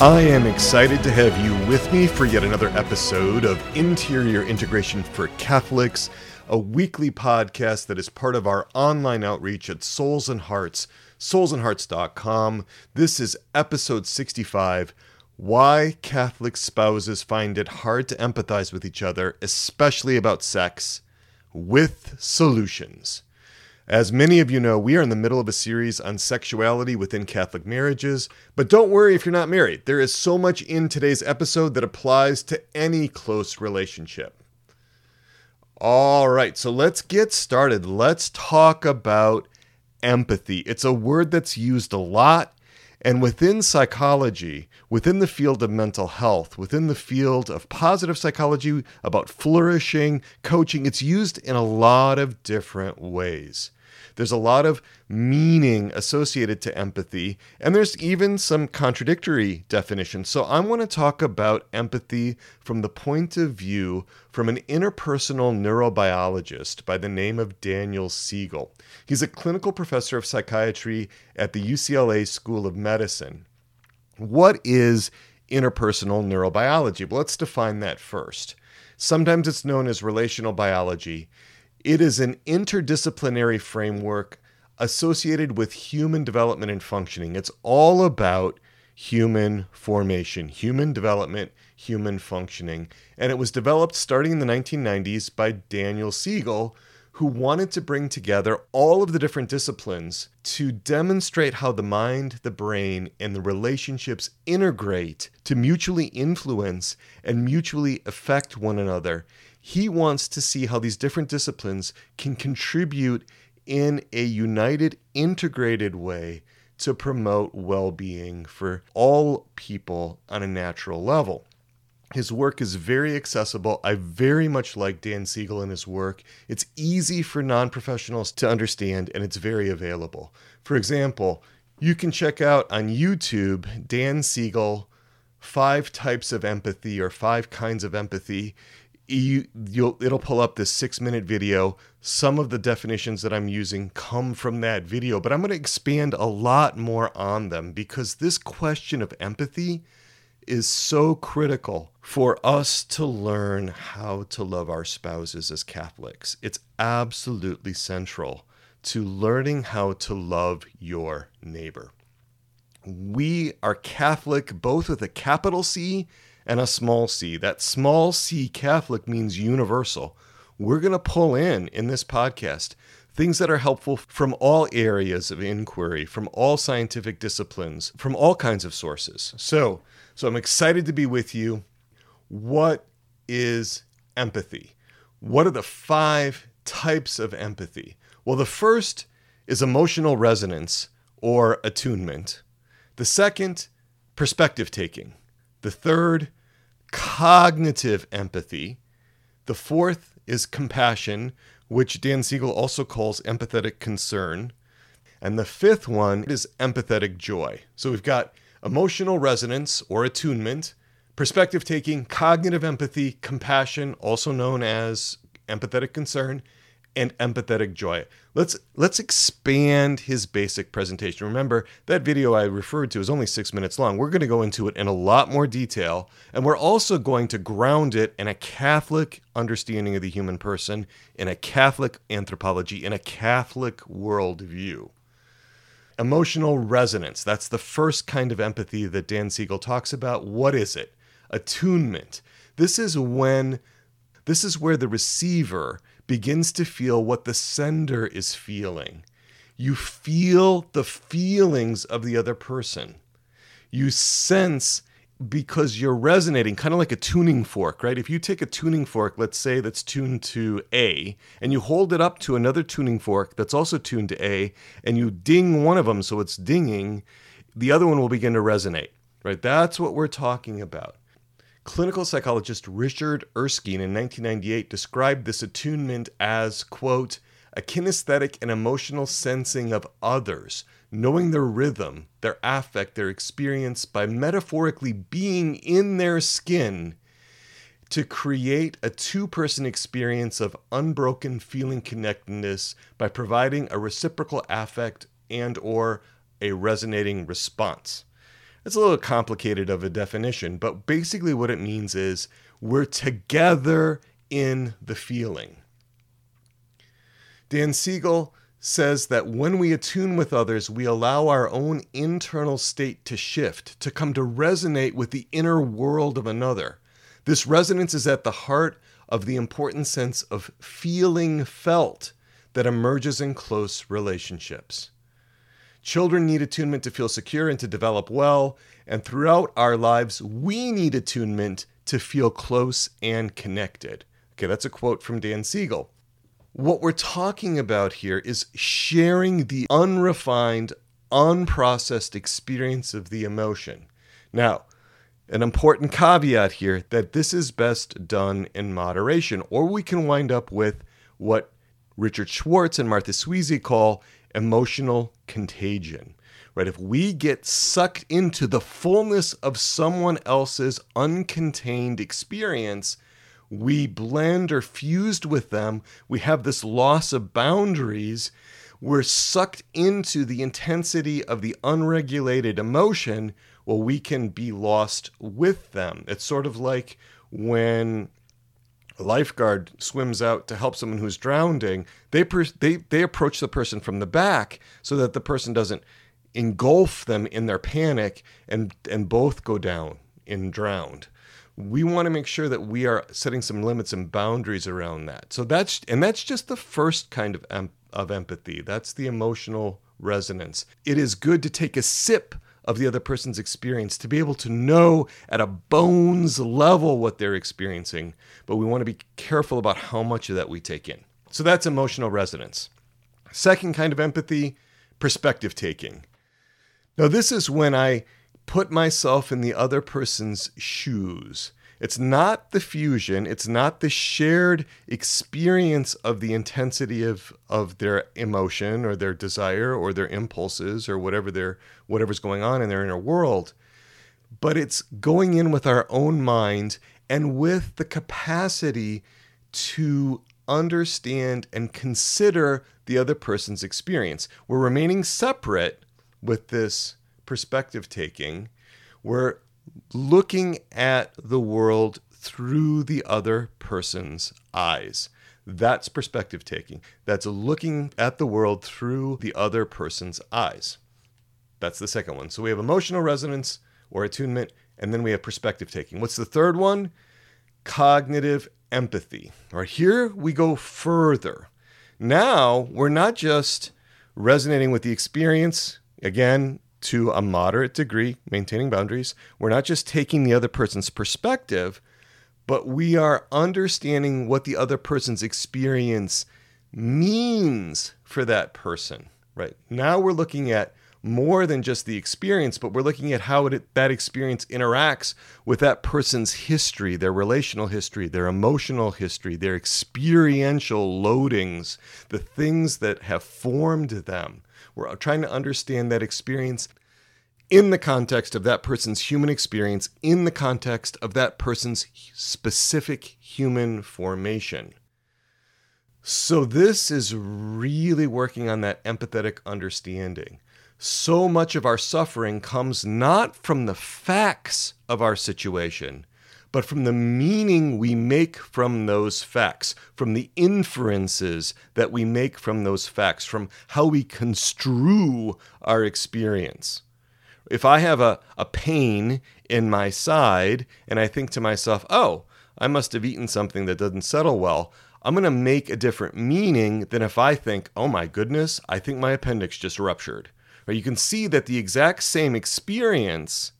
I am excited to have you with me for yet another episode of Interior Integration for Catholics, a weekly podcast that is part of our online outreach at Souls and Hearts, soulsandhearts.com. This is episode 65 Why Catholic Spouses Find It Hard to Empathize with Each Other, especially about sex, with solutions. As many of you know, we are in the middle of a series on sexuality within Catholic marriages, but don't worry if you're not married. There is so much in today's episode that applies to any close relationship. All right, so let's get started. Let's talk about empathy. It's a word that's used a lot, and within psychology, within the field of mental health, within the field of positive psychology, about flourishing, coaching, it's used in a lot of different ways. There's a lot of meaning associated to empathy, and there's even some contradictory definitions. So I want to talk about empathy from the point of view from an interpersonal neurobiologist by the name of Daniel Siegel. He's a clinical professor of psychiatry at the UCLA School of Medicine. What is interpersonal neurobiology? Well, let's define that first. Sometimes it's known as relational biology. It is an interdisciplinary framework associated with human development and functioning. It's all about human formation, human development, human functioning. And it was developed starting in the 1990s by Daniel Siegel, who wanted to bring together all of the different disciplines to demonstrate how the mind, the brain, and the relationships integrate to mutually influence and mutually affect one another he wants to see how these different disciplines can contribute in a united, integrated way to promote well being for all people on a natural level. His work is very accessible. I very much like Dan Siegel and his work. It's easy for non professionals to understand and it's very available. For example, you can check out on YouTube Dan Siegel, Five Types of Empathy or Five Kinds of Empathy you, you'll it'll pull up this six minute video. Some of the definitions that I'm using come from that video, but I'm going to expand a lot more on them because this question of empathy is so critical for us to learn how to love our spouses as Catholics. It's absolutely central to learning how to love your neighbor. We are Catholic both with a capital C and a small c. That small c Catholic means universal. We're going to pull in in this podcast things that are helpful from all areas of inquiry, from all scientific disciplines, from all kinds of sources. So, so I'm excited to be with you. What is empathy? What are the five types of empathy? Well, the first is emotional resonance or attunement. The second, perspective taking. The third, cognitive empathy. The fourth is compassion, which Dan Siegel also calls empathetic concern. And the fifth one is empathetic joy. So we've got emotional resonance or attunement, perspective taking, cognitive empathy, compassion, also known as empathetic concern, and empathetic joy. Let's let's expand his basic presentation. Remember, that video I referred to is only 6 minutes long. We're going to go into it in a lot more detail, and we're also going to ground it in a Catholic understanding of the human person, in a Catholic anthropology, in a Catholic worldview. Emotional resonance. That's the first kind of empathy that Dan Siegel talks about. What is it? Attunement. This is when this is where the receiver begins to feel what the sender is feeling. You feel the feelings of the other person. You sense because you're resonating, kind of like a tuning fork, right? If you take a tuning fork, let's say that's tuned to A, and you hold it up to another tuning fork that's also tuned to A, and you ding one of them so it's dinging, the other one will begin to resonate, right? That's what we're talking about. Clinical psychologist Richard Erskine in 1998 described this attunement as, quote, a kinesthetic and emotional sensing of others, knowing their rhythm, their affect, their experience by metaphorically being in their skin to create a two person experience of unbroken feeling connectedness by providing a reciprocal affect and or a resonating response It's a little complicated of a definition, but basically what it means is we're together in the feeling. Dan Siegel says that when we attune with others, we allow our own internal state to shift, to come to resonate with the inner world of another. This resonance is at the heart of the important sense of feeling felt that emerges in close relationships. Children need attunement to feel secure and to develop well, and throughout our lives, we need attunement to feel close and connected. Okay, that's a quote from Dan Siegel. What we're talking about here is sharing the unrefined, unprocessed experience of the emotion. Now, an important caveat here that this is best done in moderation, or we can wind up with what Richard Schwartz and Martha Sweezy call emotional contagion. Right? If we get sucked into the fullness of someone else's uncontained experience, we blend or fused with them. We have this loss of boundaries. We're sucked into the intensity of the unregulated emotion. Well, we can be lost with them. It's sort of like when a lifeguard swims out to help someone who's drowning. They, per- they, they approach the person from the back so that the person doesn't engulf them in their panic and, and both go down and drowned we want to make sure that we are setting some limits and boundaries around that. So that's and that's just the first kind of em- of empathy. That's the emotional resonance. It is good to take a sip of the other person's experience to be able to know at a bones level what they're experiencing, but we want to be careful about how much of that we take in. So that's emotional resonance. Second kind of empathy, perspective taking. Now this is when I put myself in the other person's shoes. It's not the fusion, it's not the shared experience of the intensity of, of their emotion or their desire or their impulses or whatever their whatever's going on in their inner world. But it's going in with our own mind and with the capacity to understand and consider the other person's experience. We're remaining separate with this perspective taking. We're looking at the world through the other person's eyes. That's perspective taking. That's looking at the world through the other person's eyes. That's the second one. So we have emotional resonance or attunement, and then we have perspective taking. What's the third one? Cognitive empathy. All right, here we go further. Now we're not just resonating with the experience, again, to a moderate degree, maintaining boundaries. We're not just taking the other person's perspective, but we are understanding what the other person's experience means for that person, right? Now we're looking at more than just the experience, but we're looking at how it, that experience interacts with that person's history, their relational history, their emotional history, their experiential loadings, the things that have formed them. We're trying to understand that experience in the context of that person's human experience, in the context of that person's specific human formation. So, this is really working on that empathetic understanding. So much of our suffering comes not from the facts of our situation, but from the meaning we make from those facts, from the inferences that we make from those facts, from how we construe our experience. If I have a, a pain in my side and I think to myself, oh, I must have eaten something that doesn't settle well, I'm going to make a different meaning than if I think, oh my goodness, I think my appendix just ruptured. Or you can see that the exact same experience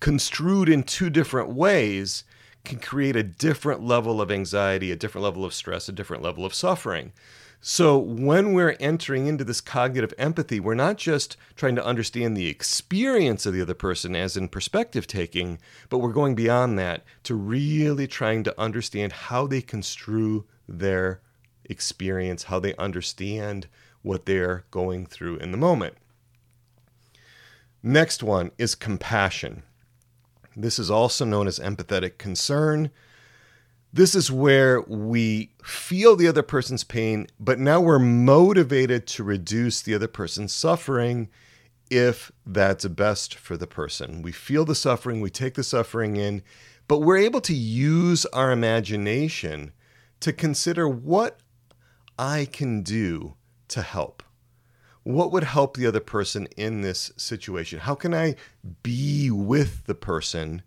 construed in two different ways can create a different level of anxiety, a different level of stress, a different level of suffering. So, when we're entering into this cognitive empathy, we're not just trying to understand the experience of the other person, as in perspective taking, but we're going beyond that to really trying to understand how they construe their experience, how they understand what they're going through in the moment. Next one is compassion. This is also known as empathetic concern. This is where we feel the other person's pain, but now we're motivated to reduce the other person's suffering if that's best for the person. We feel the suffering, we take the suffering in, but we're able to use our imagination to consider what I can do to help. What would help the other person in this situation? How can I be with the person?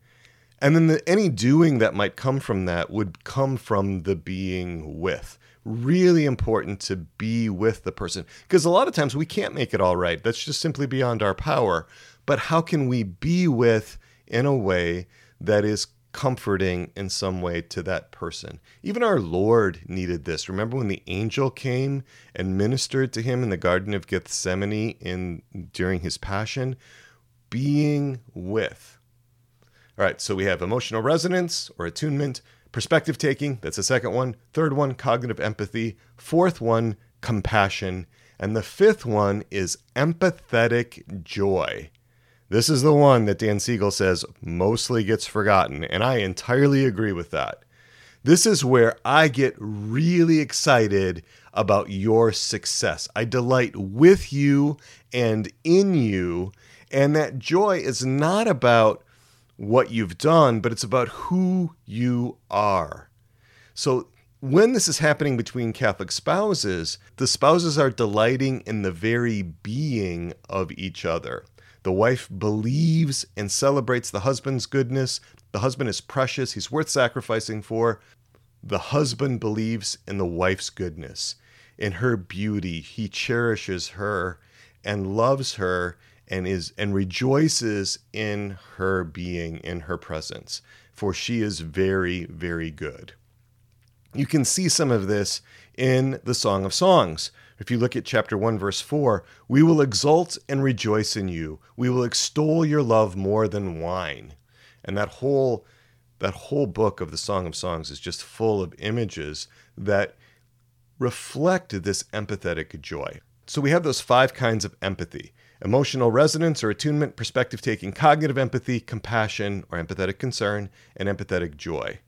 And then the, any doing that might come from that would come from the being with really important to be with the person because a lot of times we can't make it all right. That's just simply beyond our power. But how can we be with in a way that is comforting in some way to that person? Even our Lord needed this. Remember when the angel came and ministered to him in the Garden of Gethsemane in during his passion? Being with. All right, so we have emotional resonance or attunement, Perspective taking, that's the second one. Third one, cognitive empathy. Fourth one, compassion. And the fifth one is empathetic joy. This is the one that Dan Siegel says mostly gets forgotten, and I entirely agree with that. This is where I get really excited about your success. I delight with you and in you, and that joy is not about what you've done, but it's about who you are. So when this is happening between Catholic spouses, the spouses are delighting in the very being of each other. The wife believes and celebrates the husband's goodness. The husband is precious, he's worth sacrificing for. The husband believes in the wife's goodness, in her beauty. He cherishes her and loves her and is and rejoices in her being in her presence for she is very very good you can see some of this in the song of songs if you look at chapter 1 verse 4 we will exult and rejoice in you. We will extol your love more than wine. And that whole that whole book of the song of songs is just full of images that reflect this empathetic joy. So we have those five kinds of empathy emotional resonance or attunement, perspective taking, cognitive empathy, compassion or empathetic concern, and empathetic joy.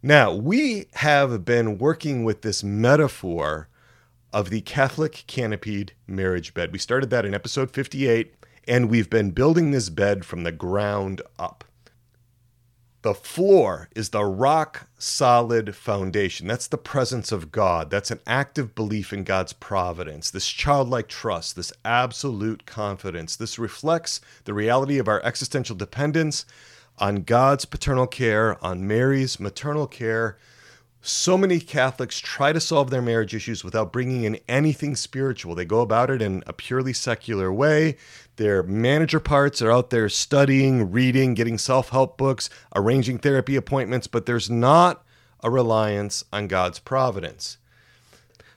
Now, we have been working with this metaphor of the Catholic canopied marriage bed. We started that in episode 58, and we've been building this bed from the ground up. The floor is the rock solid foundation. That's the presence of God. That's an active belief in God's providence, this childlike trust, this absolute confidence. This reflects the reality of our existential dependence on God's paternal care, on Mary's maternal care, so many Catholics try to solve their marriage issues without bringing in anything spiritual. They go about it in a purely secular way. Their manager parts are out there studying, reading, getting self help books, arranging therapy appointments, but there's not a reliance on God's providence.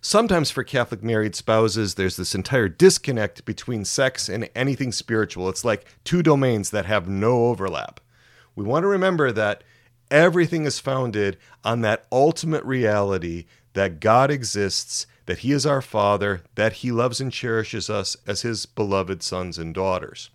Sometimes for Catholic married spouses, there's this entire disconnect between sex and anything spiritual. It's like two domains that have no overlap. We want to remember that Everything is founded on that ultimate reality that God exists, that He is our Father, that He loves and cherishes us as His beloved sons and daughters.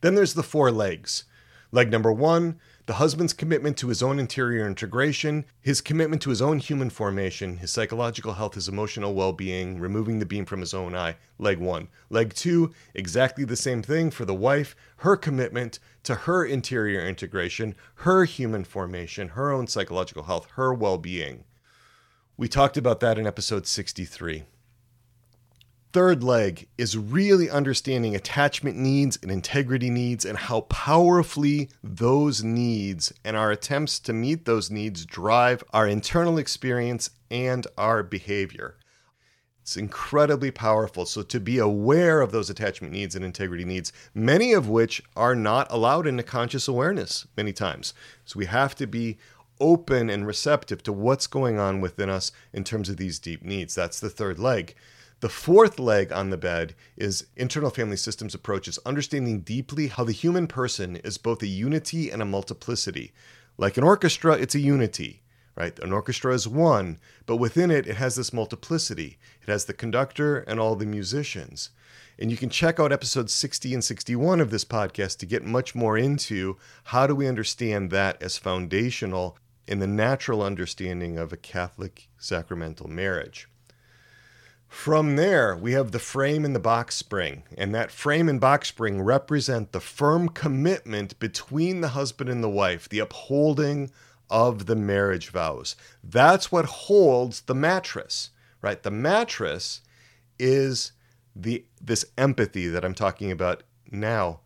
Then there's the four legs. Leg number one, the husband's commitment to his own interior integration, his commitment to his own human formation, his psychological health, his emotional well being, removing the beam from his own eye. Leg one. Leg two, exactly the same thing for the wife, her commitment to her interior integration, her human formation, her own psychological health, her well being. We talked about that in episode 63 third leg is really understanding attachment needs and integrity needs and how powerfully those needs and our attempts to meet those needs drive our internal experience and our behavior. It's incredibly powerful. So, to be aware of those attachment needs and integrity needs, many of which are not allowed into conscious awareness many times. So, we have to be open and receptive to what's going on within us in terms of these deep needs. That's the third leg. The fourth leg on the bed is internal family systems approaches, understanding deeply how the human person is both a unity and a multiplicity. Like an orchestra, it's a unity, right? An orchestra is one, but within it, it has this multiplicity. It has the conductor and all the musicians. And you can check out episodes 60 and 61 of this podcast to get much more into how do we understand that as foundational in the natural understanding of a Catholic sacramental marriage. From there, we have the frame and the box spring, and that frame and box spring represent the firm commitment between the husband and the wife, the upholding of the marriage vows. That's what holds the mattress, right? The mattress is the this empathy that I'm talking about now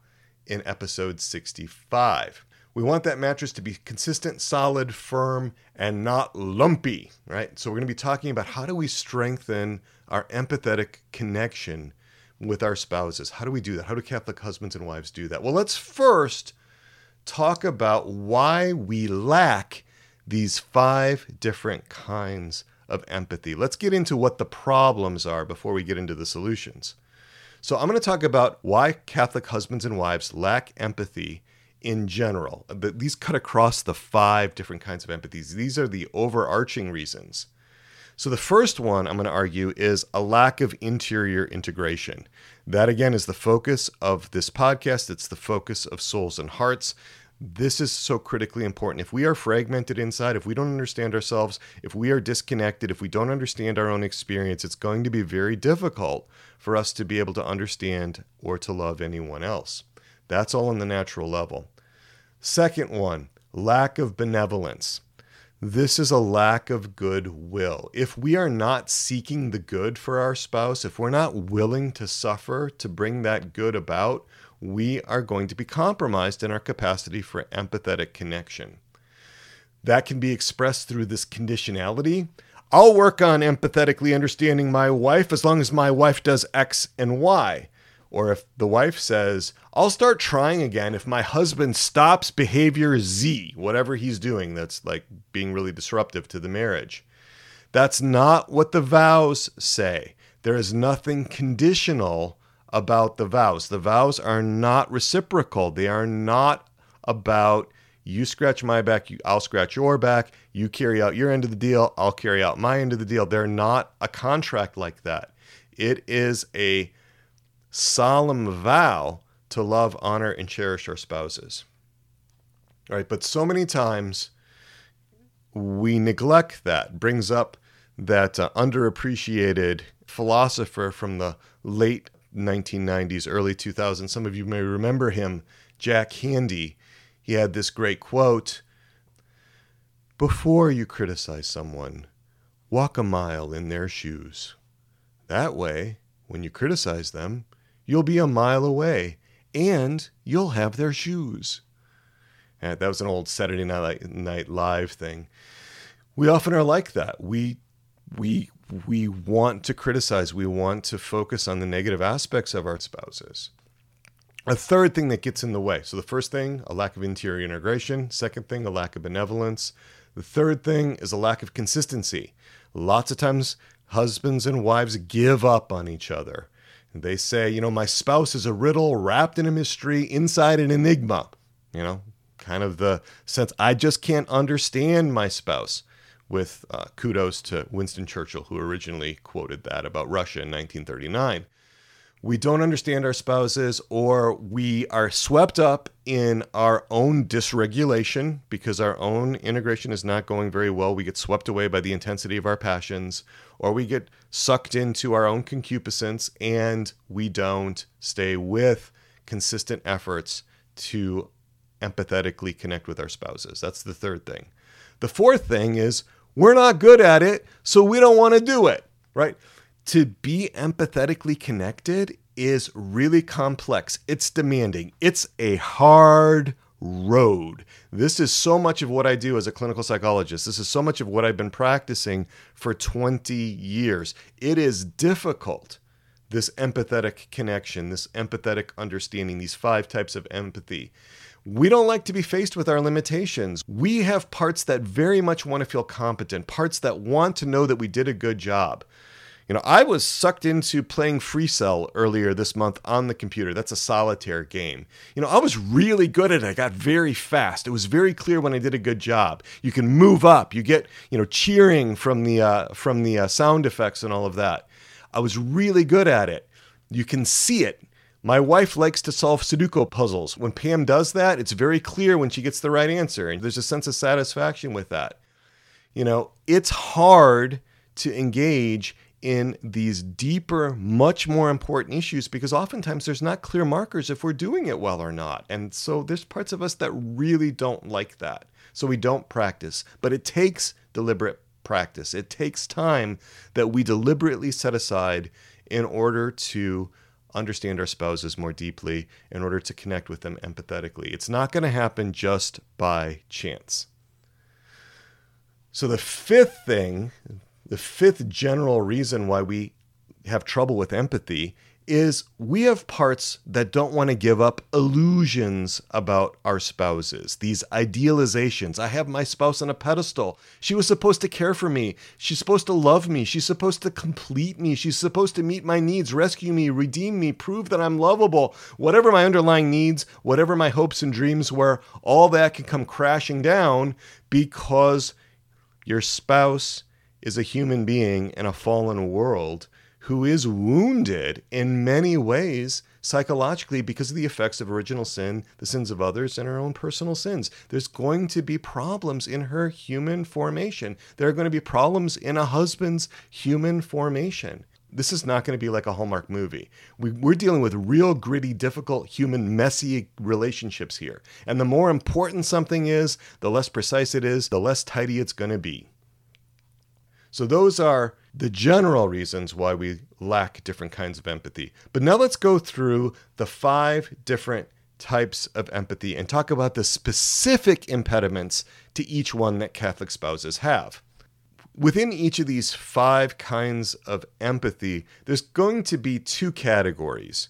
in episode 65. We want that mattress to be consistent, solid, firm, and not lumpy, right? So we're going to be talking about how do we strengthen our empathetic connection with our spouses. How do we do that? How do Catholic husbands and wives do that? Well, let's first talk about why we lack these five different kinds of empathy. Let's get into what the problems are before we get into the solutions. So, I'm going to talk about why Catholic husbands and wives lack empathy in general. These cut across the five different kinds of empathies. These are the overarching reasons. So, the first one I'm going to argue is a lack of interior integration. That, again, is the focus of this podcast. It's the focus of Souls and Hearts. This is so critically important. If we are fragmented inside, if we don't understand ourselves, if we are disconnected, if we don't understand our own experience, it's going to be very difficult for us to be able to understand or to love anyone else. That's all on the natural level. Second one, lack of benevolence. This is a lack of goodwill. If we are not seeking the good for our spouse, if we're not willing to suffer to bring that good about, we are going to be compromised in our capacity for empathetic connection. That can be expressed through this conditionality. I'll work on empathetically understanding my wife as long as my wife does X and Y. Or if the wife says, I'll start trying again if my husband stops behavior Z, whatever he's doing that's like being really disruptive to the marriage. That's not what the vows say. There is nothing conditional about the vows. The vows are not reciprocal. They are not about you scratch my back, I'll scratch your back, you carry out your end of the deal, I'll carry out my end of the deal. They're not a contract like that. It is a solemn vow to love, honor, and cherish our spouses. All right, but so many times we neglect that. Brings up that uh, underappreciated philosopher from the late 1990s, early 2000s. Some of you may remember him, Jack Handey. He had this great quote Before you criticize someone, walk a mile in their shoes. That way, when you criticize them, you'll be a mile away and you'll have their shoes. And that was an old Saturday Night Live thing. We often are like that. We we we want to criticize, we want to focus on the negative aspects of our spouses. A third thing that gets in the way. So, the first thing, a lack of interior integration. Second thing, a lack of benevolence. The third thing is a lack of consistency. Lots of times, husbands and wives give up on each other. They say, you know, my spouse is a riddle wrapped in a mystery, inside an enigma. You know, kind of the sense I just can't understand my spouse with uh, kudos to Winston Churchill, who originally quoted that about Russia in 1939. We don't understand our spouses, or we are swept up in our own dysregulation because our own integration is not going very well. We get swept away by the intensity of our passions, or we get sucked into our own concupiscence and we don't stay with consistent efforts to empathetically connect with our spouses. That's the third thing. The fourth thing is we're not good at it, so we don't want to do it, right? To be empathetically connected is really complex. It's demanding. It's a hard road. This is so much of what I do as a clinical psychologist. This is so much of what I've been practicing for 20 years. It is difficult, this empathetic connection, this empathetic understanding, these five types of empathy. We don't like to be faced with our limitations. We have parts that very much want to feel competent, parts that want to know that we did a good job. You know, I was sucked into playing Free Cell earlier this month on the computer. That's a solitaire game. You know, I was really good at it. I got very fast. It was very clear when I did a good job. You can move up. You get, you know, cheering from the uh, from the uh, sound effects and all of that. I was really good at it. You can see it. My wife likes to solve Sudoku puzzles. When Pam does that, it's very clear when she gets the right answer, and there's a sense of satisfaction with that. You know, it's hard to engage in these deeper, much more important issues because oftentimes there's not clear markers if we're doing it well or not. And so there's parts of us that really don't like that. So we don't practice. But it takes deliberate practice, it takes time that we deliberately set aside in order to understand our spouses more deeply, in order to connect with them empathetically. It's not going to happen just by chance. So, the fifth thing, the fifth general reason why we have trouble with empathy is we have parts that don't want to give up illusions about our spouses, these idealizations. I have my spouse on a pedestal. She was supposed to care for me. She's supposed to love me. She's supposed to complete me. She's supposed to meet my needs, rescue me, redeem me, prove that I'm lovable. Whatever my underlying needs, whatever my hopes and dreams were, all that can come crashing down because your spouse is a human being in a fallen world who is wounded in many ways psychologically because of the effects of original sin, the sins of others, and her own personal sins. There's going to be problems in her human formation. There are going to be problems in a husband's human formation. This is not going to be like a Hallmark movie. We, are dealing with real, gritty, difficult, human, messy relationships here. And the more important something is, the less precise it is, the less tidy it's going to be. So, those are the general reasons why we lack different kinds of empathy. But now let's go through the five different types of empathy and talk about the specific impediments to each one that Catholic spouses have. Within each of these five kinds of empathy, there's going to be two categories.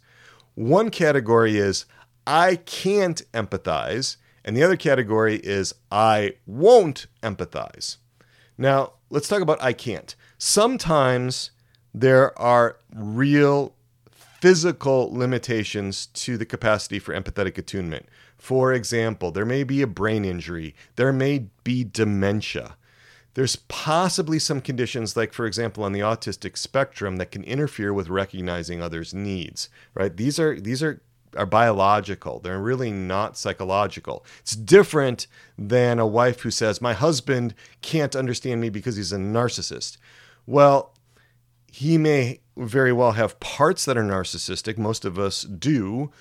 One category is I can't empathize, and the other category is I won't empathize. Now, let's talk about I can't. Sometimes there are real physical limitations to the capacity for empathetic attunement. For example, there may be a brain injury, there may be dementia. There's possibly some conditions, like, for example, on the autistic spectrum, that can interfere with recognizing others' needs, right? These are, these are are biological. They're really not psychological. It's different than a wife who says, My husband can't understand me because he's a narcissist. Well, he may very well have parts that are narcissistic. Most of us do.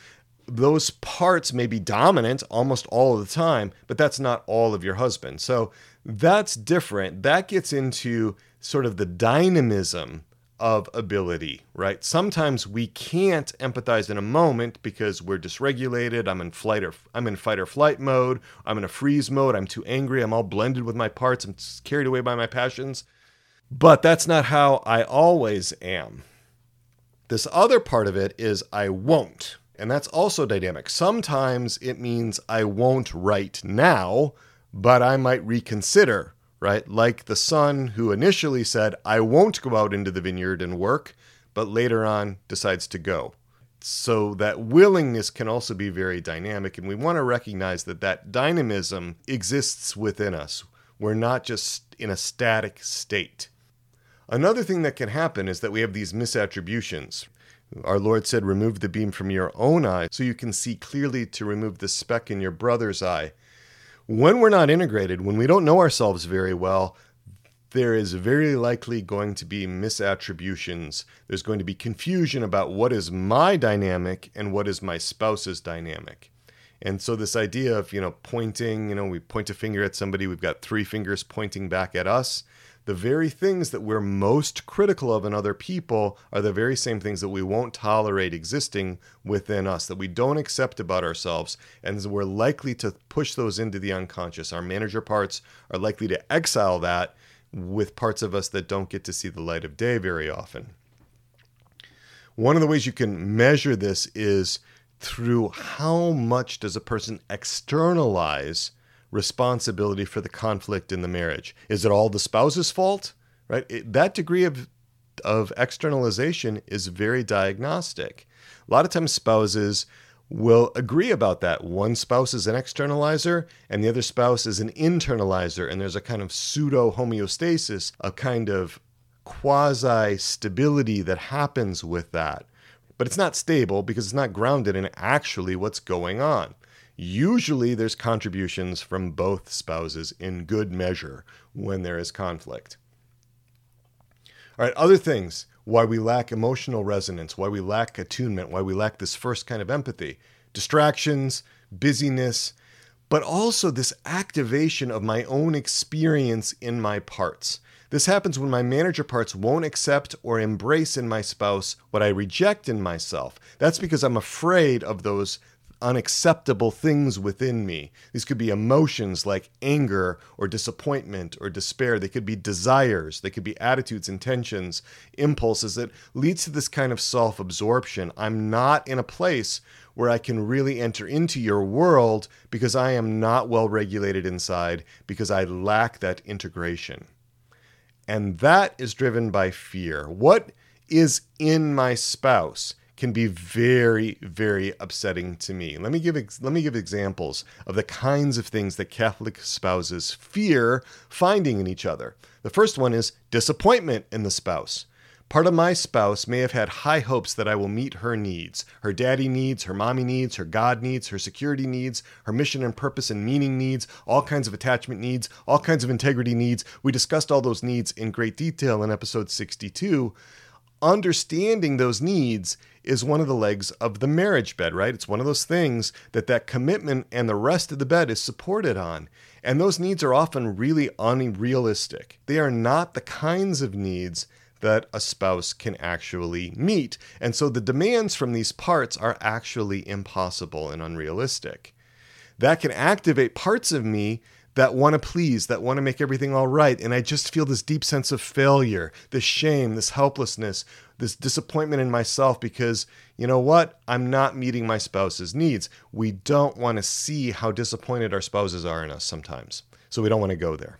Those parts may be dominant almost all of the time, but that's not all of your husband. So that's different. That gets into sort of the dynamism of ability, right? Sometimes we can't empathize in a moment because we're dysregulated. I'm in flight or I'm in fight or flight mode. I'm in a freeze mode. I'm too angry. I'm all blended with my parts. I'm carried away by my passions. But that's not how I always am. This other part of it is I won't. And that's also dynamic. Sometimes it means I won't right now, but I might reconsider right? Like the son who initially said, I won't go out into the vineyard and work, but later on decides to go. So that willingness can also be very dynamic, and we want to recognize that that dynamism exists within us. We're not just in a static state. Another thing that can happen is that we have these misattributions. Our Lord said, Remove the beam from your own eye so you can see clearly to remove the speck in your brother's eye when we're not integrated, when we don't know ourselves very well, there is very likely going to be misattributions. There's going to be confusion about what is my dynamic and what is my spouse's dynamic. And so this idea of, you know, pointing, you know, we point a finger at somebody, we've got three fingers pointing back at us the very things that we're most critical of in other people are the very same things that we won't tolerate existing within us, that we don't accept about ourselves, and we're likely to push those into the unconscious. Our manager parts are likely to exile that with parts of us that don't get to see the light of day very often. One of the ways you can measure this is through how much does a person externalize responsibility for the conflict in the marriage. Is it all the spouse's fault? Right? It, that degree of of externalization is very diagnostic. A lot of times spouses will agree about that. One spouse is an externalizer and the other spouse is an internalizer and there's a kind of pseudo homeostasis, a kind of quasi stability that happens with that. But it's not stable because it's not grounded in actually what's going on. Usually, there's contributions from both spouses in good measure when there is conflict. All right, other things why we lack emotional resonance, why we lack attunement, why we lack this first kind of empathy distractions, busyness, but also this activation of my own experience in my parts. This happens when my manager parts won't accept or embrace in my spouse what I reject in myself. That's because I'm afraid of those unacceptable things within me. These could be emotions like anger or disappointment or despair. They could be desires. They could be attitudes, intentions, impulses that leads to this kind of self-absorption. I'm not in a place where I can really enter into your world because I am not well regulated inside because I lack that integration. And that is driven by fear. What is in my spouse? Can be very very upsetting to me. Let me give let me give examples of the kinds of things that Catholic spouses fear finding in each other. The first one is disappointment in the spouse. Part of my spouse may have had high hopes that I will meet her needs her daddy needs, her mommy needs, her God needs, her security needs, her mission and purpose and meaning needs, all kinds of attachment needs, all kinds of integrity needs. We discussed all those needs in great detail in episode 62. Understanding those needs is one of the legs of the marriage bed, right? It's one of those things that that commitment and the rest of the bed is supported on. And those needs are often really unrealistic. They are not the kinds of needs that a spouse can actually meet. And so the demands from these parts are actually impossible and unrealistic. That can activate parts of me that want to please, that want to make everything all right. And I just feel this deep sense of failure, this shame, this helplessness, this disappointment in myself because, you know what? I'm not meeting my spouse's needs. We don't want to see how disappointed our spouses are in us sometimes. So we don't want to go there.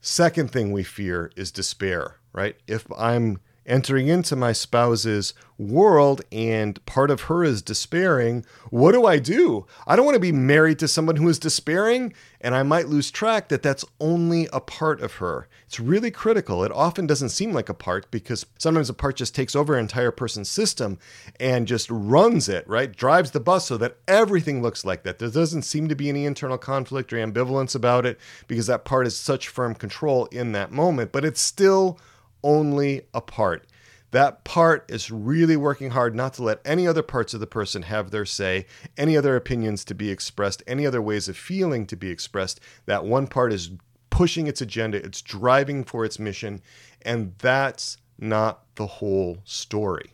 Second thing we fear is despair, right? If I'm entering into my spouse's world and part of her is despairing, what do I do? I don't want to be married to someone who is despairing, and I might lose track that that's only a part of her. It's really critical. It often doesn't seem like a part because sometimes a part just takes over an entire person's system and just runs it, right? Drives the bus so that everything looks like that. There doesn't seem to be any internal conflict or ambivalence about it because that part is such firm control in that moment, but it's still only a part. That part is really working hard not to let any other parts of the person have their say, any other opinions to be expressed, any other ways of feeling to be expressed. That one part is pushing its agenda, it's driving for its mission, and that's not the whole story.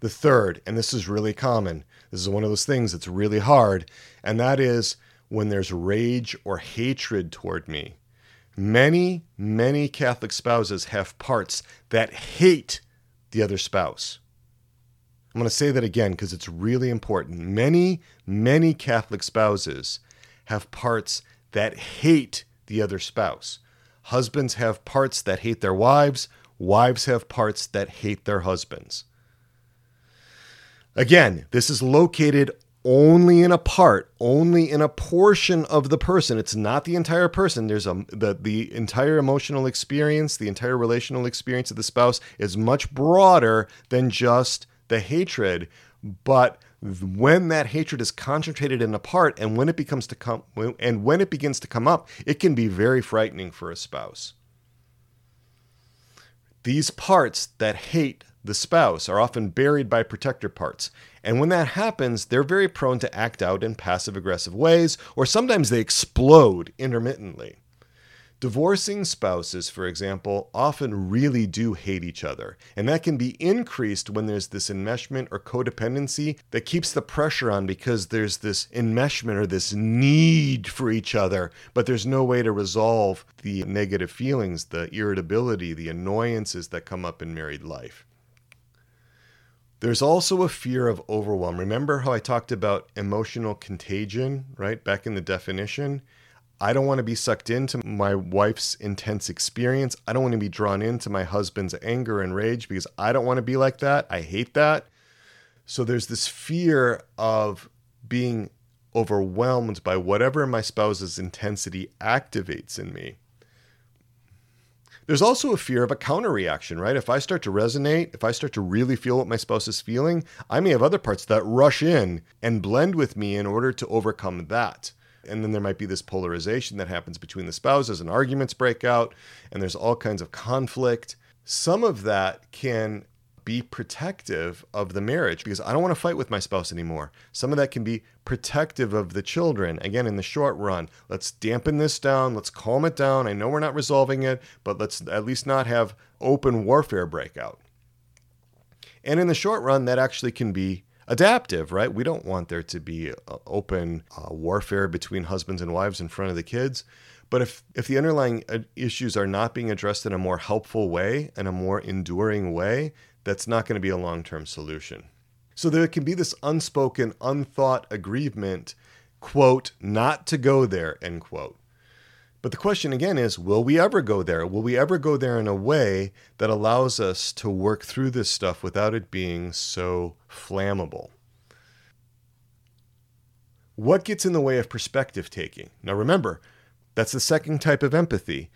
The third, and this is really common, this is one of those things that's really hard, and that is when there's rage or hatred toward me. Many, many Catholic spouses have parts that hate the other spouse. I'm going to say that again because it's really important. Many, many Catholic spouses have parts that hate the other spouse. Husbands have parts that hate their wives, wives have parts that hate their husbands. Again, this is located only in a part, only in a portion of the person. It's not the entire person. There's a the the entire emotional experience, the entire relational experience of the spouse is much broader than just the hatred, but when that hatred is concentrated in a part and when it becomes to come and when it begins to come up, it can be very frightening for a spouse. These parts that hate the spouse are often buried by protector parts. And when that happens, they're very prone to act out in passive aggressive ways, or sometimes they explode intermittently. Divorcing spouses, for example, often really do hate each other, and that can be increased when there's this enmeshment or codependency that keeps the pressure on because there's this enmeshment or this need for each other, but there's no way to resolve the negative feelings, the irritability, the annoyances that come up in married life. There's also a fear of overwhelm. Remember how I talked about emotional contagion, right? Back in the definition. I don't want to be sucked into my wife's intense experience. I don't want to be drawn into my husband's anger and rage because I don't want to be like that. I hate that. So there's this fear of being overwhelmed by whatever my spouse's intensity activates in me. There's also a fear of a counter reaction, right? If I start to resonate, if I start to really feel what my spouse is feeling, I may have other parts that rush in and blend with me in order to overcome that, And then there might be this polarization that happens between the spouses, and arguments break out, and there's all kinds of conflict. Some of that can be protective of the marriage because I don't want to fight with my spouse anymore. Some of that can be protective of the children. Again, in the short run, let's dampen this down, let's calm it down. I know we're not resolving it, but let's at least not have open warfare break out. And in the short run, that actually can be adaptive, right? We don't want there to be open uh, warfare between husbands and wives in front of the kids. But if, if the underlying uh, issues are not being addressed in a more helpful way, in a more enduring way, that's not going to be a long term solution. So there can be this unspoken, unthought agreement, quote, not to go there, end quote. But the question again is will we ever go there? Will we ever go there in a way that allows us to work through this stuff without it being so flammable? What gets in the way of perspective taking? Now remember, that's the second type of empathy.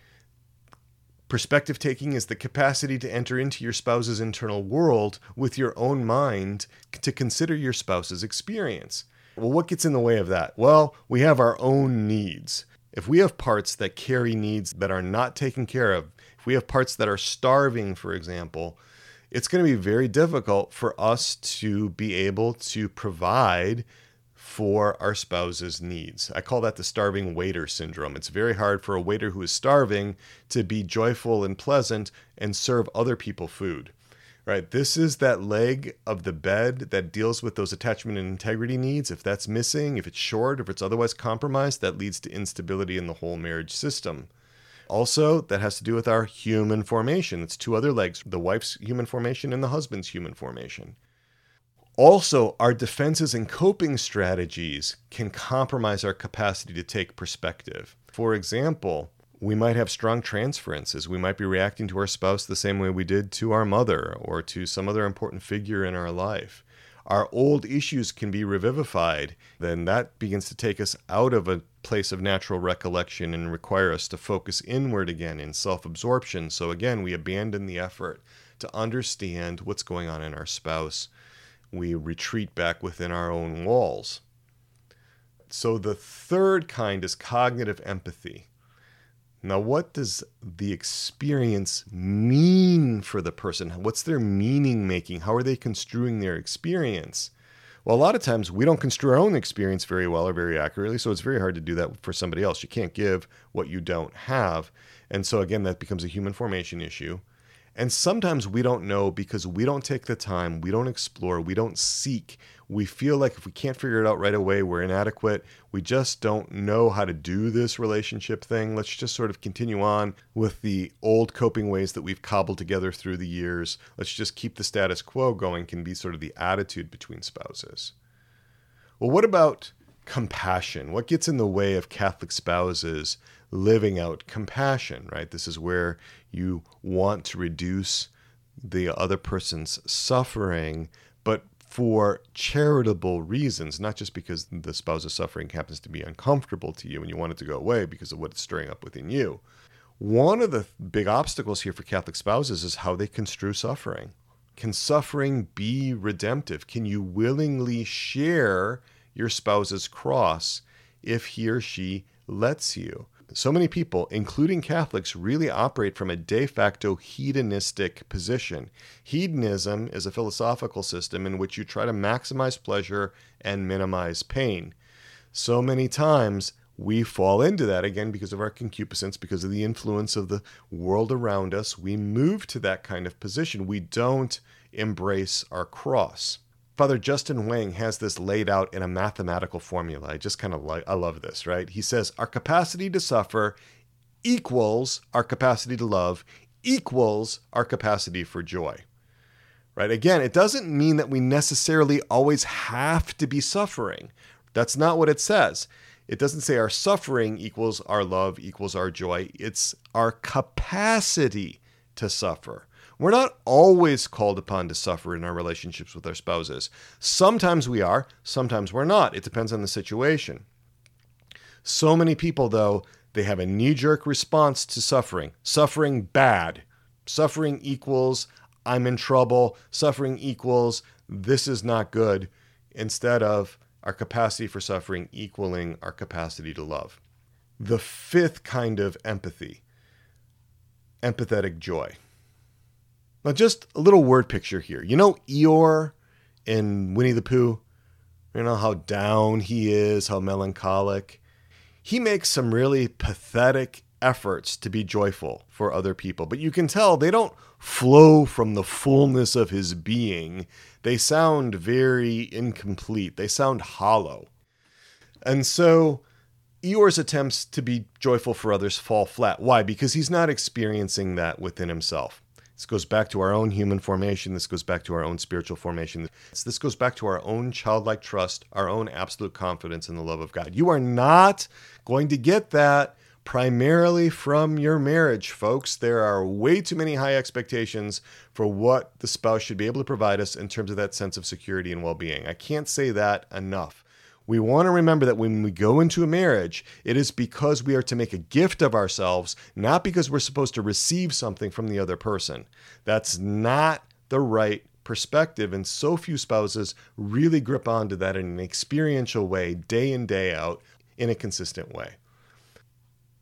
Perspective taking is the capacity to enter into your spouse's internal world with your own mind to consider your spouse's experience. Well, what gets in the way of that? Well, we have our own needs. If we have parts that carry needs that are not taken care of, if we have parts that are starving, for example, it's going to be very difficult for us to be able to provide for our spouse's needs. I call that the starving waiter syndrome. It's very hard for a waiter who is starving to be joyful and pleasant and serve other people food right? This is that leg of the bed that deals with those attachment and integrity needs. If that's missing, if it's short, if it's otherwise compromised, that leads to instability in the whole marriage system. Also, that has to do with our human formation. It's two other legs the wife's human formation and the husband's human formation. Also, our defenses and coping strategies can compromise our capacity to take perspective. For example, we might have strong transferences. We might be reacting to our spouse the same way we did to our mother or to some other important figure in our life. Our old issues can be revivified. Then that begins to take us out of a place of natural recollection and require us to focus inward again in self absorption. So, again, we abandon the effort to understand what's going on in our spouse. We retreat back within our own walls. So, the third kind is cognitive empathy. Now, what does the experience mean for the person? What's their meaning making? How are they construing their experience? Well, a lot of times we don't construe our own experience very well or very accurately, so it's very hard to do that for somebody else. You can't give what you don't have. And so, again, that becomes a human formation issue. And sometimes we don't know because we don't take the time, we don't explore, we don't seek. We feel like if we can't figure it out right away, we're inadequate. We just don't know how to do this relationship thing. Let's just sort of continue on with the old coping ways that we've cobbled together through the years. Let's just keep the status quo going, can be sort of the attitude between spouses. Well, what about compassion? What gets in the way of Catholic spouses living out compassion, right? This is where you want to reduce the other person's suffering, but for charitable reasons, not just because the spouse's suffering happens to be uncomfortable to you and you want it to go away because of what it's stirring up within you. One of the big obstacles here for Catholic spouses is how they construe suffering. Can suffering be redemptive? Can you willingly share your spouse's cross if he or she lets you? So many people, including Catholics, really operate from a de facto hedonistic position. Hedonism is a philosophical system in which you try to maximize pleasure and minimize pain. So many times we fall into that again because of our concupiscence, because of the influence of the world around us. We move to that kind of position. We don't embrace our cross. Father Justin Wang has this laid out in a mathematical formula. I just kind of like, I love this, right? He says, Our capacity to suffer equals our capacity to love, equals our capacity for joy. Right? Again, it doesn't mean that we necessarily always have to be suffering. That's not what it says. It doesn't say our suffering equals our love equals our joy. It's our capacity to suffer. We're not always called upon to suffer in our relationships with our spouses. Sometimes we are, sometimes we're not. It depends on the situation. So many people, though, they have a knee jerk response to suffering. Suffering bad. Suffering equals I'm in trouble. Suffering equals this is not good. Instead of our capacity for suffering equaling our capacity to love. The fifth kind of empathy, empathetic joy. Now, just a little word picture here. You know Eeyore in Winnie the Pooh? You know how down he is, how melancholic. He makes some really pathetic efforts to be joyful for other people, but you can tell they don't flow from the fullness of his being. They sound very incomplete, they sound hollow. And so Eeyore's attempts to be joyful for others fall flat. Why? Because he's not experiencing that within himself. This goes back to our own human formation. This goes back to our own spiritual formation. This goes back to our own childlike trust, our own absolute confidence in the love of God. You are not going to get that primarily from your marriage, folks. There are way too many high expectations for what the spouse should be able to provide us in terms of that sense of security and well being. I can't say that enough. We want to remember that when we go into a marriage, it is because we are to make a gift of ourselves, not because we're supposed to receive something from the other person. That's not the right perspective. And so few spouses really grip onto that in an experiential way, day in, day out, in a consistent way.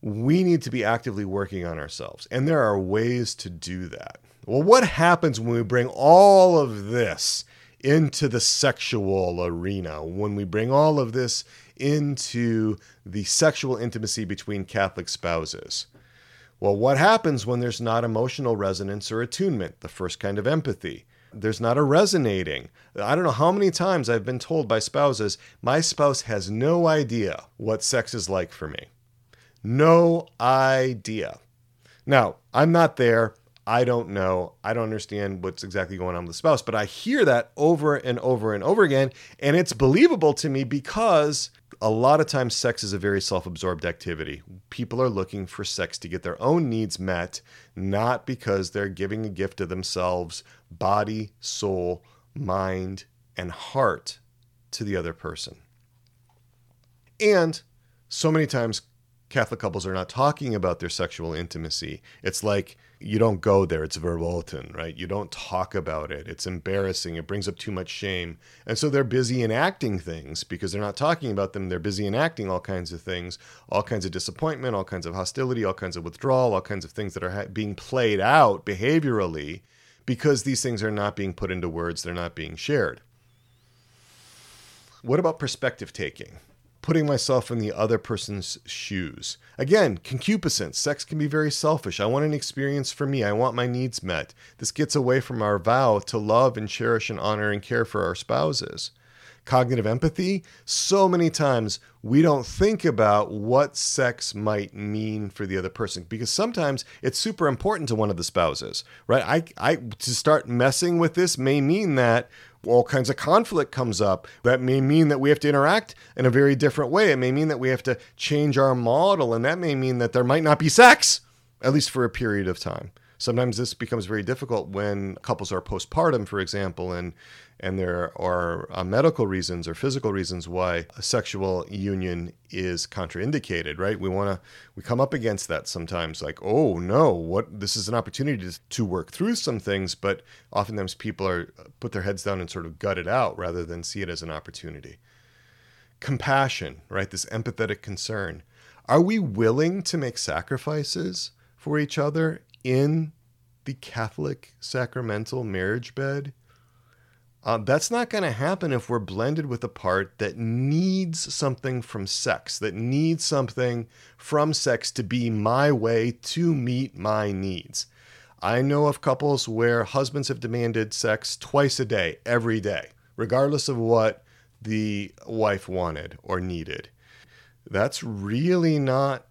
We need to be actively working on ourselves, and there are ways to do that. Well, what happens when we bring all of this into the sexual arena, when we bring all of this into the sexual intimacy between Catholic spouses. Well, what happens when there's not emotional resonance or attunement, the first kind of empathy? There's not a resonating. I don't know how many times I've been told by spouses, my spouse has no idea what sex is like for me. No idea. Now, I'm not there. I don't know. I don't understand what's exactly going on with the spouse, but I hear that over and over and over again. And it's believable to me because a lot of times sex is a very self absorbed activity. People are looking for sex to get their own needs met, not because they're giving a gift to themselves, body, soul, mind, and heart to the other person. And so many times, Catholic couples are not talking about their sexual intimacy. It's like, you don't go there. It's verboten, right? You don't talk about it. It's embarrassing. It brings up too much shame. And so they're busy enacting things because they're not talking about them. They're busy enacting all kinds of things, all kinds of disappointment, all kinds of hostility, all kinds of withdrawal, all kinds of things that are ha- being played out behaviorally because these things are not being put into words. They're not being shared. What about perspective taking? Putting myself in the other person's shoes. Again, concupiscence. Sex can be very selfish. I want an experience for me. I want my needs met. This gets away from our vow to love and cherish and honor and care for our spouses. Cognitive empathy. So many times we don't think about what sex might mean for the other person because sometimes it's super important to one of the spouses, right? I, I to start messing with this may mean that all kinds of conflict comes up. That may mean that we have to interact in a very different way. It may mean that we have to change our model, and that may mean that there might not be sex, at least for a period of time. Sometimes this becomes very difficult when couples are postpartum, for example, and and there are uh, medical reasons or physical reasons why a sexual union is contraindicated right? We want to we come up against that sometimes like oh no what this is an opportunity to, to work through some things but oftentimes people are uh, put their heads down and sort of gut it out rather than see it as an opportunity. Compassion right? This empathetic concern. Are we willing to make sacrifices for each other in the catholic sacramental marriage bed uh, that's not going to happen if we're blended with a part that needs something from sex, that needs something from sex to be my way to meet my needs. I know of couples where husbands have demanded sex twice a day, every day, regardless of what the wife wanted or needed. That's really not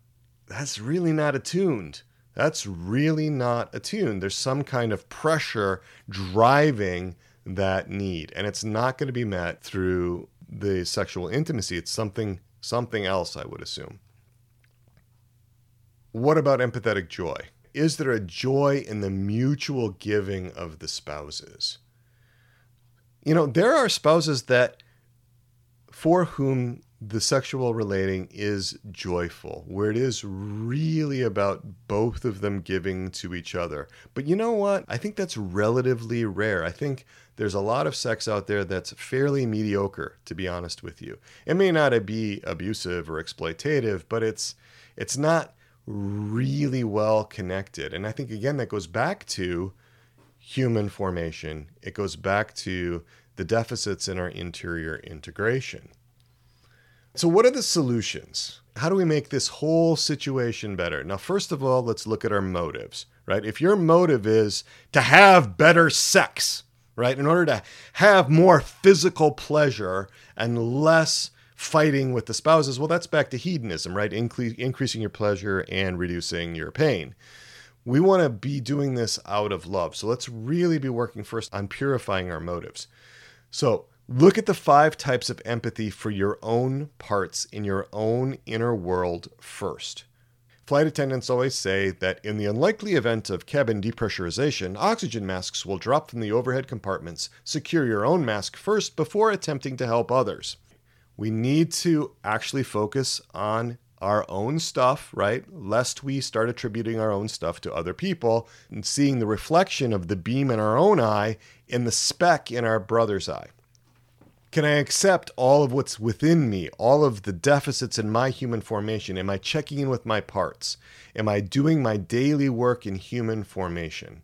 that's really not attuned. That's really not attuned. There's some kind of pressure driving that need and it's not going to be met through the sexual intimacy it's something something else i would assume what about empathetic joy is there a joy in the mutual giving of the spouses you know there are spouses that for whom the sexual relating is joyful, where it is really about both of them giving to each other. But you know what? I think that's relatively rare. I think there's a lot of sex out there that's fairly mediocre, to be honest with you. It may not be abusive or exploitative, but it's it's not really well connected. And I think again that goes back to human formation. It goes back to the deficits in our interior integration. So, what are the solutions? How do we make this whole situation better? Now, first of all, let's look at our motives, right? If your motive is to have better sex, right, in order to have more physical pleasure and less fighting with the spouses, well, that's back to hedonism, right? Incre- increasing your pleasure and reducing your pain. We want to be doing this out of love. So, let's really be working first on purifying our motives. So, Look at the five types of empathy for your own parts in your own inner world first. Flight attendants always say that in the unlikely event of cabin depressurization, oxygen masks will drop from the overhead compartments. Secure your own mask first before attempting to help others. We need to actually focus on our own stuff, right? Lest we start attributing our own stuff to other people and seeing the reflection of the beam in our own eye in the speck in our brother's eye. Can I accept all of what's within me, all of the deficits in my human formation? Am I checking in with my parts? Am I doing my daily work in human formation?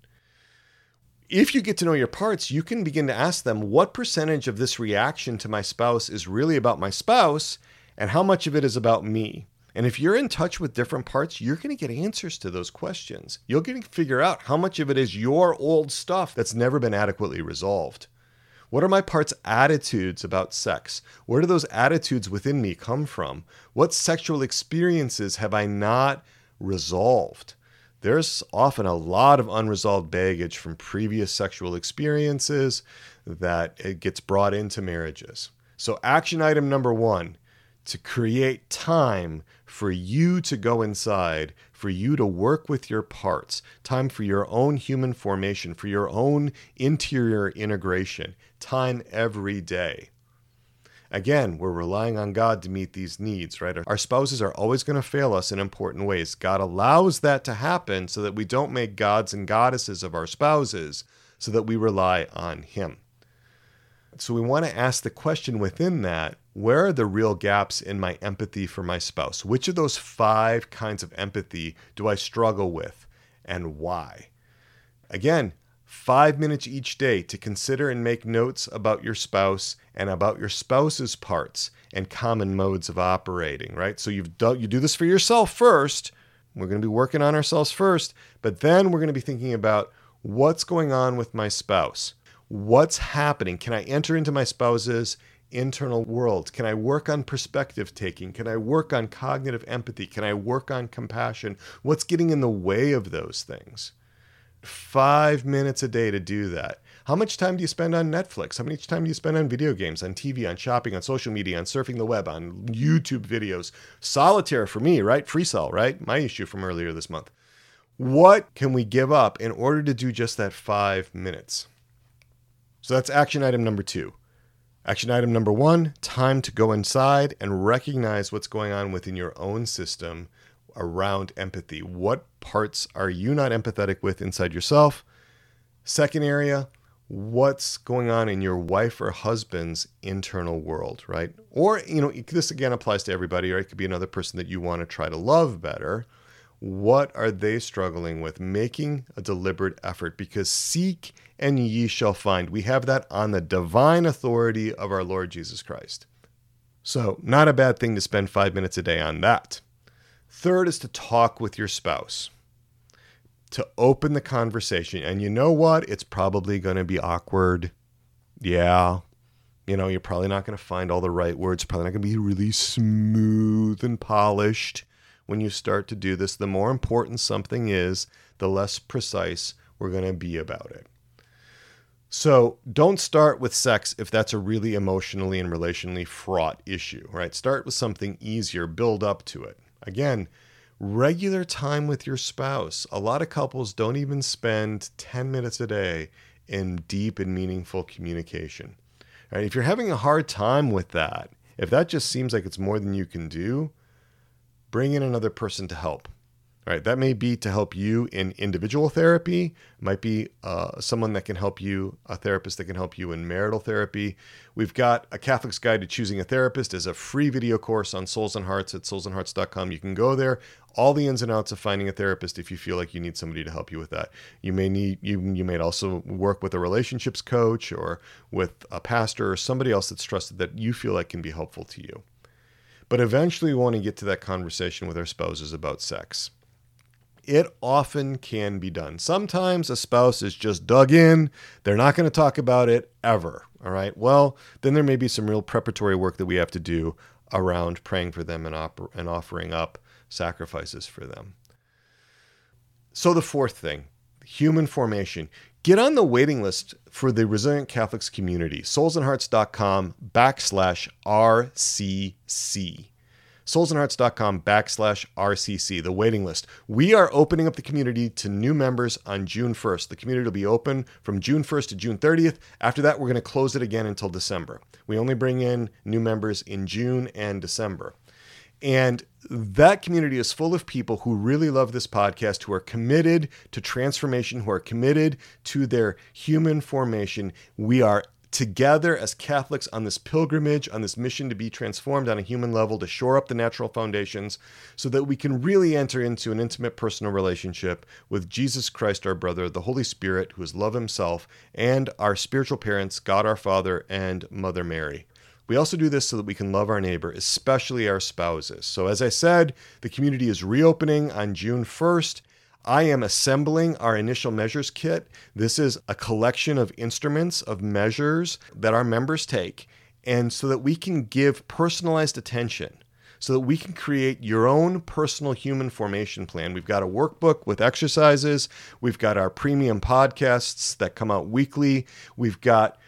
If you get to know your parts, you can begin to ask them what percentage of this reaction to my spouse is really about my spouse and how much of it is about me. And if you're in touch with different parts, you're going to get answers to those questions. You'll get to figure out how much of it is your old stuff that's never been adequately resolved. What are my part's attitudes about sex? Where do those attitudes within me come from? What sexual experiences have I not resolved? There's often a lot of unresolved baggage from previous sexual experiences that it gets brought into marriages. So, action item number one to create time for you to go inside, for you to work with your parts, time for your own human formation, for your own interior integration, time every day. Again, we're relying on God to meet these needs, right? Our spouses are always going to fail us in important ways. God allows that to happen so that we don't make gods and goddesses of our spouses, so that we rely on Him. So we want to ask the question within that where are the real gaps in my empathy for my spouse? Which of those five kinds of empathy do I struggle with and why? Again, five minutes each day to consider and make notes about your spouse and about your spouse's parts and common modes of operating, right? So you've you do this for yourself first. We're going to be working on ourselves first, but then we're going to be thinking about what's going on with my spouse what's happening? Can I enter into my spouse's internal world? Can I work on perspective taking? Can I work on cognitive empathy? Can I work on compassion? What's getting in the way of those things? Five minutes a day to do that. How much time do you spend on Netflix? How much time do you spend on video games, on TV, on shopping, on social media, on surfing the web, on YouTube videos? Solitaire for me, right? Free cell, right? My issue from earlier this month. What can we give up in order to do just that five minutes? So that's action item number two. Action item number one time to go inside and recognize what's going on within your own system around empathy. What parts are you not empathetic with inside yourself? Second area, what's going on in your wife or husband's internal world, right? Or, you know, this again applies to everybody, or it could be another person that you want to try to love better. What are they struggling with? Making a deliberate effort because seek and ye shall find. We have that on the divine authority of our Lord Jesus Christ. So, not a bad thing to spend five minutes a day on that. Third is to talk with your spouse, to open the conversation. And you know what? It's probably going to be awkward. Yeah. You know, you're probably not going to find all the right words, probably not going to be really smooth and polished when you start to do this. The more important something is, the less precise we're going to be about it. So don't start with sex if that's a really emotionally and relationally fraught issue, right? Start with something easier, build up to it. Again, regular time with your spouse. A lot of couples don't even spend 10 minutes a day in deep and meaningful communication. Right? If you're having a hard time with that, If that just seems like it's more than you can do, bring in another person to help. Right, that may be to help you in individual therapy, might be uh, someone that can help you, a therapist that can help you in marital therapy. We've got a Catholic's Guide to Choosing a Therapist as a free video course on Souls and Hearts at soulsandhearts.com. You can go there, all the ins and outs of finding a therapist if you feel like you need somebody to help you with that. You may need you you may also work with a relationships coach or with a pastor or somebody else that's trusted that you feel like can be helpful to you. But eventually we want to get to that conversation with our spouses about sex it often can be done. Sometimes a spouse is just dug in, they're not going to talk about it ever. All right. Well, then there may be some real preparatory work that we have to do around praying for them and, and offering up sacrifices for them. So, the fourth thing human formation. Get on the waiting list for the Resilient Catholics community, soulsandhearts.com backslash RCC soulsandhearts.com backslash RCC, the waiting list. We are opening up the community to new members on June 1st. The community will be open from June 1st to June 30th. After that, we're going to close it again until December. We only bring in new members in June and December. And that community is full of people who really love this podcast, who are committed to transformation, who are committed to their human formation. We are together as Catholics on this pilgrimage, on this mission to be transformed on a human level, to shore up the natural foundations, so that we can really enter into an intimate personal relationship with Jesus Christ, our brother, the Holy Spirit, who is love himself, and our spiritual parents, God our Father, and Mother Mary. We also do this so that we can love our neighbor, especially our spouses. So, as I said, the community is reopening on June 1st. I am assembling our initial measures kit. This is a collection of instruments, of measures that our members take, and so that we can give personalized attention, so that we can create your own personal human formation plan. We've got a workbook with exercises, we've got our premium podcasts that come out weekly, we've got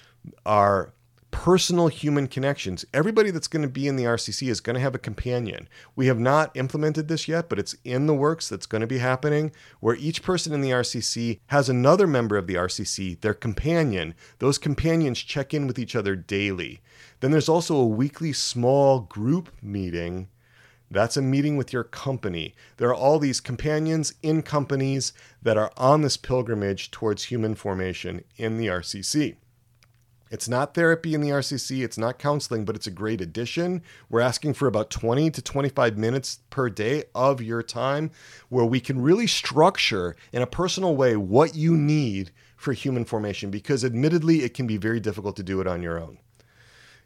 our personal human connections. Everybody that's going to be in the RCC is going to have a companion. We have not implemented this yet, but it's in the works that's going to be happening where each person in the RCC has another member of the RCC, their companion. Those companions check in with each other daily. Then there's also a weekly small group meeting. That's a meeting with your company. There are all these companions in companies that are on this pilgrimage towards human formation in the RCC. It's not therapy in the RCC, it's not counseling, but it's a great addition. We're asking for about 20 to 25 minutes per day of your time where we can really structure in a personal way what you need for human formation because admittedly it can be very difficult to do it on your own.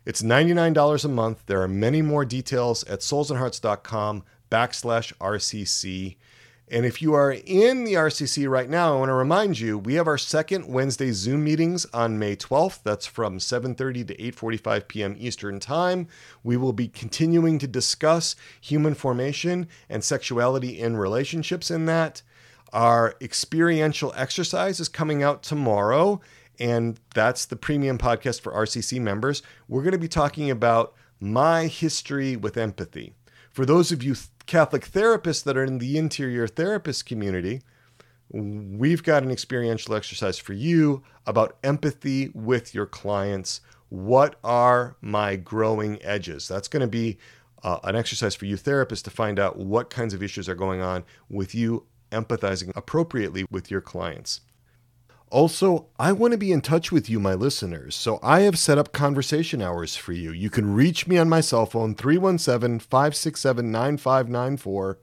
It's $99 a month. There are many more details at soulsandhearts.com backslash RCC. And if you are in the RCC right now, I want to remind you we have our second Wednesday Zoom meetings on May 12th. That's from 7:30 to 8:45 p.m. Eastern Time. We will be continuing to discuss human formation and sexuality in relationships in that. Our experiential exercise is coming out tomorrow, and that's the premium podcast for RCC members. We're going to be talking about my history with empathy. For those of you Catholic therapists that are in the interior therapist community, we've got an experiential exercise for you about empathy with your clients. What are my growing edges? That's going to be uh, an exercise for you therapists to find out what kinds of issues are going on with you empathizing appropriately with your clients. Also, I want to be in touch with you, my listeners, so I have set up conversation hours for you. You can reach me on my cell phone, 317 567 9594.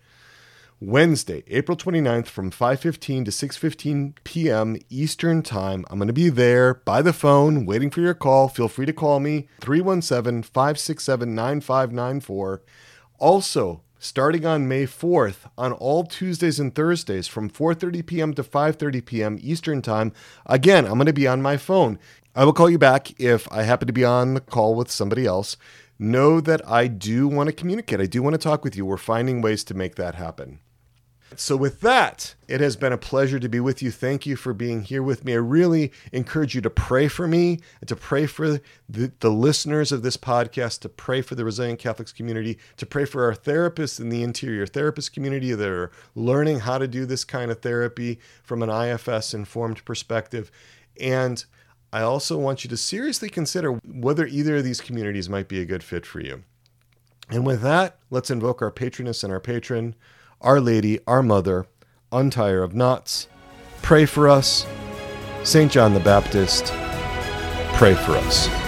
Wednesday, April 29th from 5:15 to 6:15 p.m. Eastern Time. I'm going to be there by the phone waiting for your call. Feel free to call me 317-567-9594. Also, starting on May 4th on all Tuesdays and Thursdays from 4:30 p.m. to 5:30 p.m. Eastern Time. Again, I'm going to be on my phone. I will call you back if I happen to be on the call with somebody else. Know that I do want to communicate. I do want to talk with you. We're finding ways to make that happen. So, with that, it has been a pleasure to be with you. Thank you for being here with me. I really encourage you to pray for me and to pray for the, the listeners of this podcast, to pray for the Resilient Catholics community, to pray for our therapists in the interior therapist community that are learning how to do this kind of therapy from an IFS informed perspective. And I also want you to seriously consider whether either of these communities might be a good fit for you. And with that, let's invoke our patroness and our patron, Our Lady, our Mother, Untier of Knots. Pray for us. St. John the Baptist, pray for us.